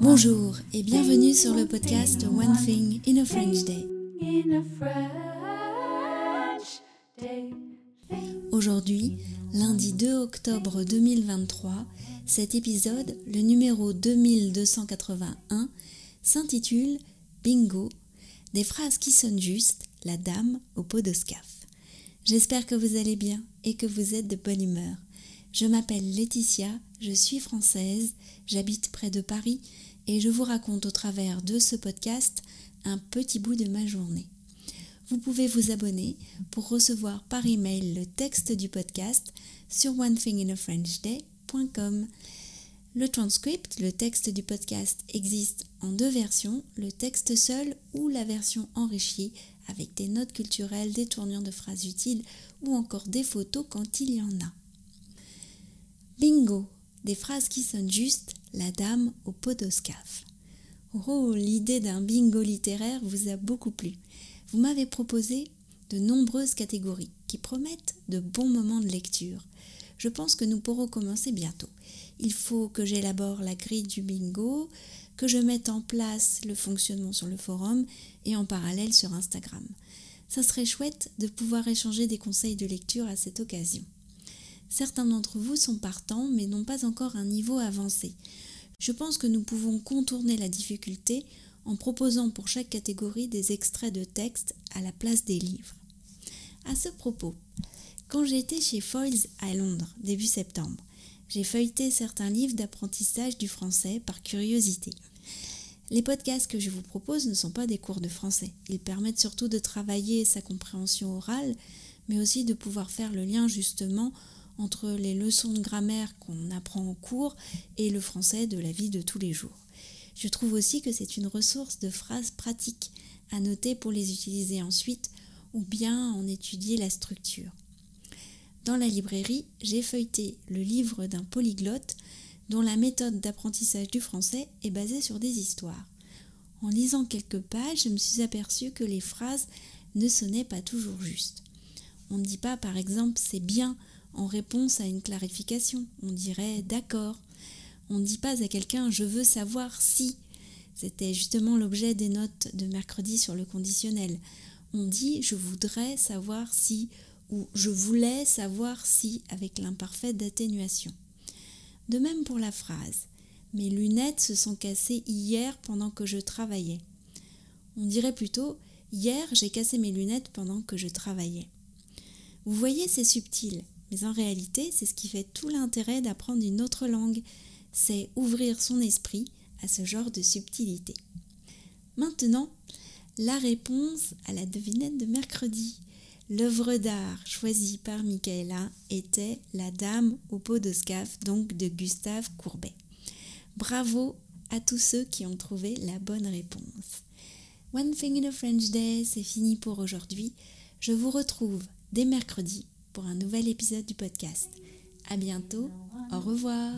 Bonjour et bienvenue sur le podcast One Thing in a French Day. Aujourd'hui, lundi 2 octobre 2023, cet épisode, le numéro 2281, s'intitule Bingo, des phrases qui sonnent juste, la dame au pot de scaf. J'espère que vous allez bien et que vous êtes de bonne humeur. Je m'appelle Laetitia, je suis française, j'habite près de Paris et je vous raconte au travers de ce podcast un petit bout de ma journée. Vous pouvez vous abonner pour recevoir par email le texte du podcast sur onethinginafrenchday.com. Le transcript, le texte du podcast, existe en deux versions, le texte seul ou la version enrichie avec des notes culturelles, des tournures de phrases utiles ou encore des photos quand il y en a. Bingo Des phrases qui sonnent juste, la dame au pot de scaf. Oh, l'idée d'un bingo littéraire vous a beaucoup plu. Vous m'avez proposé de nombreuses catégories qui promettent de bons moments de lecture. Je pense que nous pourrons commencer bientôt. Il faut que j'élabore la grille du bingo, que je mette en place le fonctionnement sur le forum et en parallèle sur Instagram. Ça serait chouette de pouvoir échanger des conseils de lecture à cette occasion. Certains d'entre vous sont partants mais n'ont pas encore un niveau avancé. Je pense que nous pouvons contourner la difficulté en proposant pour chaque catégorie des extraits de texte à la place des livres. À ce propos, quand j'étais chez Foyles à Londres début septembre, j'ai feuilleté certains livres d'apprentissage du français par curiosité. Les podcasts que je vous propose ne sont pas des cours de français. Ils permettent surtout de travailler sa compréhension orale, mais aussi de pouvoir faire le lien justement entre les leçons de grammaire qu'on apprend en cours et le français de la vie de tous les jours. Je trouve aussi que c'est une ressource de phrases pratiques à noter pour les utiliser ensuite ou bien en étudier la structure. Dans la librairie, j'ai feuilleté le livre d'un polyglotte dont la méthode d'apprentissage du français est basée sur des histoires. En lisant quelques pages, je me suis aperçue que les phrases ne sonnaient pas toujours juste. On ne dit pas par exemple c'est bien en réponse à une clarification, on dirait d'accord. On ne dit pas à quelqu'un je veux savoir si. C'était justement l'objet des notes de mercredi sur le conditionnel. On dit je voudrais savoir si ou je voulais savoir si avec l'imparfait d'atténuation. De même pour la phrase. Mes lunettes se sont cassées hier pendant que je travaillais. On dirait plutôt Hier j'ai cassé mes lunettes pendant que je travaillais. Vous voyez, c'est subtil, mais en réalité, c'est ce qui fait tout l'intérêt d'apprendre une autre langue, c'est ouvrir son esprit à ce genre de subtilité. Maintenant, la réponse à la devinette de mercredi. L'œuvre d'art choisie par Michaela était La Dame au pot de scaf, donc de Gustave Courbet. Bravo à tous ceux qui ont trouvé la bonne réponse. One Thing in a French Day, c'est fini pour aujourd'hui. Je vous retrouve dès mercredi pour un nouvel épisode du podcast. À bientôt, au revoir.